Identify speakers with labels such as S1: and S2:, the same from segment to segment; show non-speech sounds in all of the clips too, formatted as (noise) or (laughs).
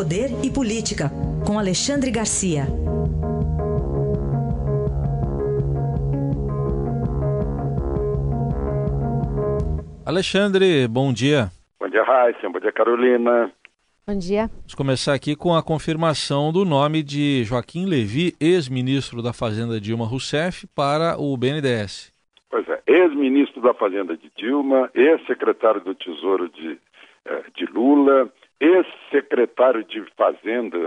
S1: Poder e Política, com Alexandre Garcia.
S2: Alexandre, bom dia.
S3: Bom dia, Raíssa. Bom dia, Carolina.
S4: Bom dia.
S2: Vamos começar aqui com a confirmação do nome de Joaquim Levi, ex-ministro da Fazenda Dilma Rousseff, para o BNDES.
S3: Pois é, ex-ministro da Fazenda de Dilma, ex-secretário do Tesouro de, eh, de Lula, ex-secretário de Fazenda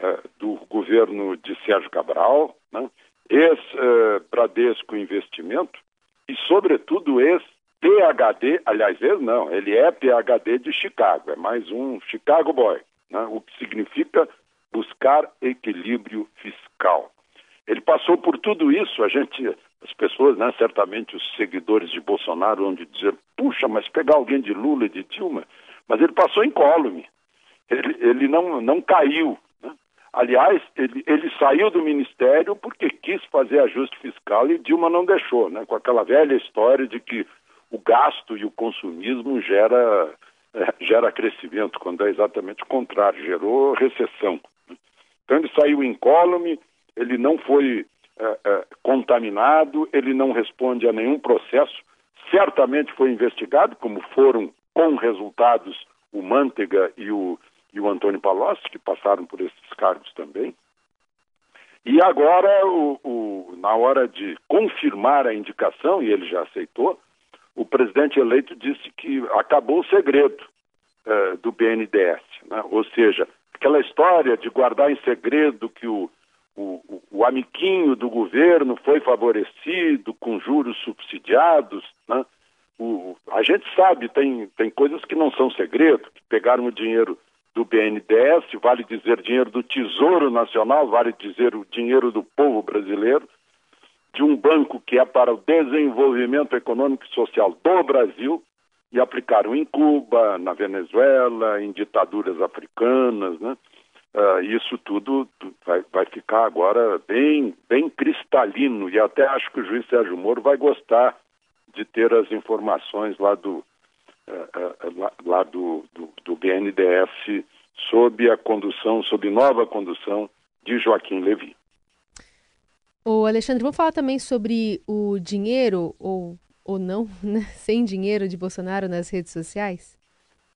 S3: eh, do governo de Sérgio Cabral, né? ex-Bradesco Investimento e, sobretudo, ex-PHD, aliás, ex não, ele é PHD de Chicago, é mais um Chicago Boy, né? o que significa buscar equilíbrio fiscal. Ele passou por tudo isso, a gente, as pessoas, né, certamente os seguidores de Bolsonaro vão dizer, puxa, mas pegar alguém de Lula e de Dilma, mas ele passou incólume, ele, ele não, não caiu. Né? Aliás, ele, ele saiu do ministério porque quis fazer ajuste fiscal e Dilma não deixou, né? com aquela velha história de que o gasto e o consumismo gera, é, gera crescimento, quando é exatamente o contrário, gerou recessão. Então ele saiu incólume, ele não foi é, é, contaminado, ele não responde a nenhum processo, certamente foi investigado, como foram com resultados o Mantega e o, e o Antônio Palocci, que passaram por esses cargos também. E agora, o, o, na hora de confirmar a indicação, e ele já aceitou, o presidente eleito disse que acabou o segredo é, do BNDES. Né? Ou seja, aquela história de guardar em segredo que o, o, o, amiquinho do governo foi favorecido com juros subsidiados. Né? O, a gente sabe, tem, tem coisas que não são segredo, que pegaram o dinheiro do BNDES, vale dizer dinheiro do Tesouro Nacional, vale dizer o dinheiro do povo brasileiro, de um banco que é para o desenvolvimento econômico e social do Brasil, e aplicaram em Cuba, na Venezuela, em ditaduras africanas, né? Uh, isso tudo vai, vai, ficar agora bem, bem cristalino e até acho que o juiz Sérgio Moro vai gostar de ter as informações lá do, lá, lá, do, do, do BNDES sob a condução, sob nova condução de Joaquim Levi.
S4: O Alexandre, vamos falar também sobre o dinheiro ou, ou não, (laughs) né? sem dinheiro de Bolsonaro nas redes sociais?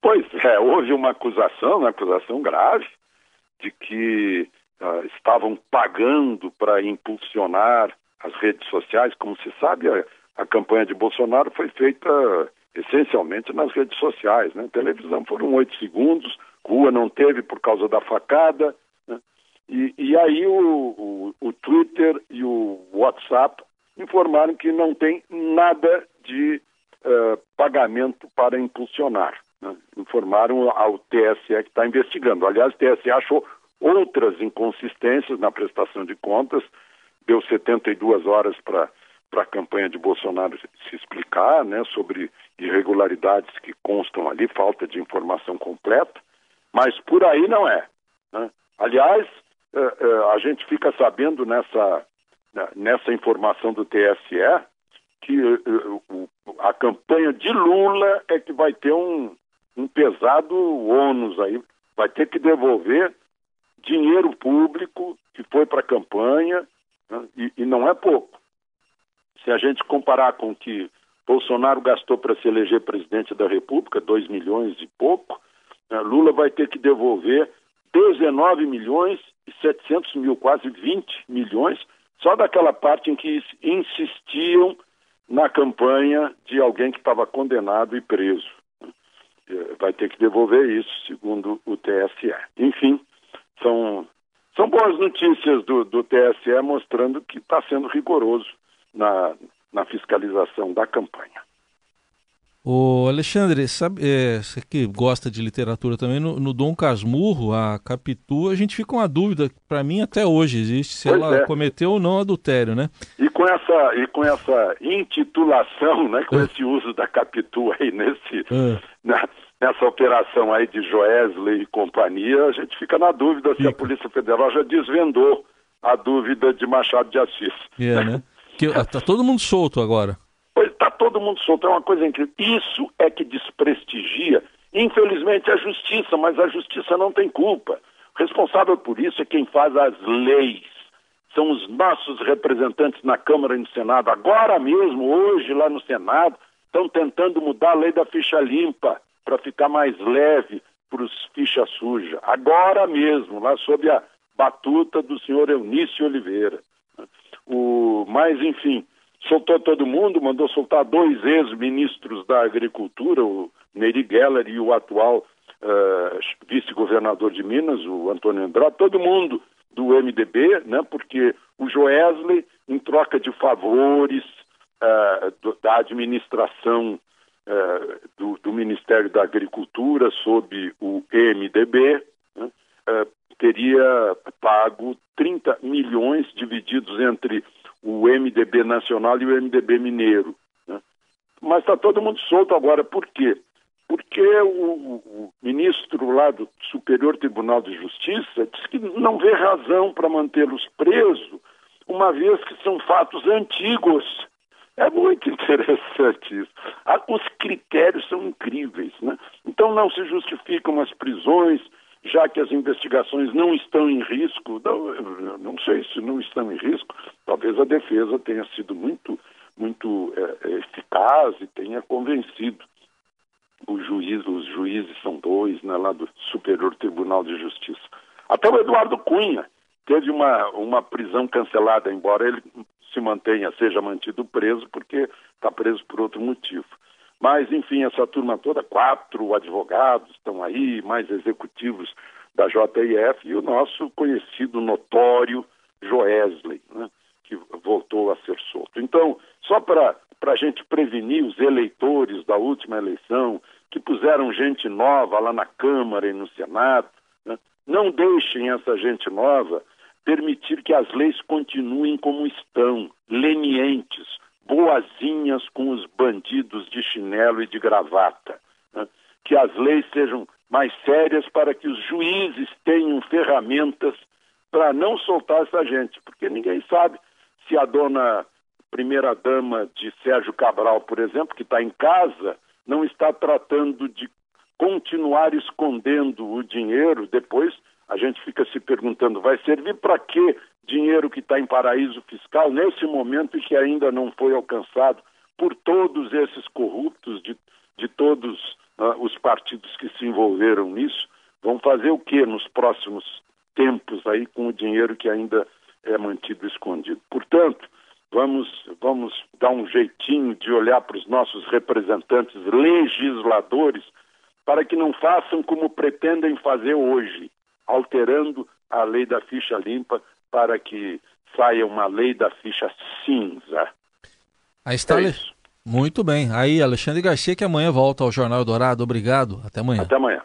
S3: Pois é, houve uma acusação, uma acusação grave, de que uh, estavam pagando para impulsionar as redes sociais. Como se sabe, a, a, campanha de Bolsonaro foi feita essencialmente nas redes sociais. Né? Televisão foram oito segundos, rua não teve por causa da facada. Né? E, e, aí o, o, o Twitter e o WhatsApp informaram que não tem nada de uh, pagamento para impulsionar. Né? Informaram ao TSE que está investigando. Aliás, o TSE achou outras inconsistências na prestação de contas, deu 72 horas para para a campanha de Bolsonaro se explicar, né, sobre irregularidades que constam ali, falta de informação completa, mas por aí não é. Né? Aliás, eh, eh, a gente fica sabendo nessa, né, nessa informação do TSE que eh, a campanha de Lula é que vai ter um, um pesado ônus aí, vai ter que devolver dinheiro público que foi para a campanha, né? e, e não é pouco. Se a gente comparar com o que Bolsonaro gastou para se eleger presidente da República, 2 milhões e pouco, né? Lula vai ter que devolver 19 milhões e 700 mil, quase 20 milhões, só daquela parte em que insistiam na campanha de alguém que estava condenado e preso. É, vai ter que devolver isso, segundo o TSE. Enfim, são, são boas notícias do, do TSE mostrando que está sendo rigoroso na, na fiscalização da campanha.
S2: O Alexandre, sabe, é, você que gosta de literatura também, no, no, Dom Casmurro, a Capitu, a gente fica uma dúvida, para mim até hoje existe, se pois ela é. cometeu ou não adultério, né?
S3: E com essa, e com essa intitulação, né, com é. esse uso da Capitu aí nesse, é. na, nessa operação aí de Joesley e companhia, a gente fica na dúvida se a Polícia Federal já desvendou a dúvida de Machado de Assis.
S2: É, né? (laughs) Que, tá todo mundo solto agora.
S3: Está todo mundo solto, é uma coisa incrível. Isso é que desprestigia, infelizmente, a justiça, mas a justiça não tem culpa. Responsável por isso é quem faz as leis. São os nossos representantes na Câmara e no Senado. Agora mesmo, hoje, lá no Senado, estão tentando mudar a lei da ficha limpa para ficar mais leve para os ficha suja. Agora mesmo, lá sob a batuta do senhor Eunício Oliveira. O, mas, enfim, soltou todo mundo, mandou soltar dois ex-ministros da Agricultura, o Neri Geller e o atual uh, vice-governador de Minas, o Antônio Andrade, todo mundo do MDB, né, porque o Joesley, em troca de favores uh, do, da administração uh, do, do, Ministério da Agricultura sob o MDB, né, teria pago 30 milhões divididos entre o MDB nacional e o MDB mineiro. Né? Mas está todo mundo solto agora. Por quê? Porque o, o, ministro lá do Superior Tribunal de Justiça disse que não vê razão para mantê-los presos, uma vez que são fatos antigos. É muito (laughs) interessante isso. Ah, os critérios são incríveis. Né? Então não se justificam as prisões, já que as investigações não estão em risco, não, não sei se não estão em risco, talvez a defesa tenha sido muito, muito é, é eficaz e tenha convencido o juiz, os juízes são dois, né, lá do Superior Tribunal de Justiça. Até o Eduardo Cunha teve uma, uma prisão cancelada, embora ele se mantenha, seja mantido preso, porque está preso por outro motivo. Mas, enfim, essa turma toda, quatro advogados estão aí, mais executivos da JIF e o nosso conhecido, notório Joesley, né, que voltou a ser solto. Então, só para a gente prevenir os eleitores da última eleição, que puseram gente nova lá na Câmara e no Senado, né, não deixem essa gente nova permitir que as leis continuem como estão, lenientes, boazinhas com os bandidos de chinelo e de gravata. Né? Que as leis sejam mais sérias para que os juízes tenham ferramentas para não soltar essa gente, porque ninguém sabe se a dona primeira-dama de Sérgio Cabral, por exemplo, que está em casa, não está tratando de continuar escondendo o dinheiro, depois a gente fica se perguntando, vai servir para quê dinheiro que está em paraíso fiscal nesse momento e que ainda não foi alcançado por todos esses corruptos, de, de todos uh, os partidos que se envolveram nisso, vão fazer o que nos próximos tempos aí com o dinheiro que ainda é mantido escondido. Portanto, vamos, vamos dar um jeitinho de olhar para os nossos representantes legisladores para que não façam como pretendem fazer hoje, alterando a lei da ficha limpa para que saia uma lei da ficha cinza.
S2: Aí está, é Muito bem. Aí, Alexandre Garcia, que amanhã volta ao Jornal Dourado. Obrigado. Até amanhã.
S3: Até amanhã.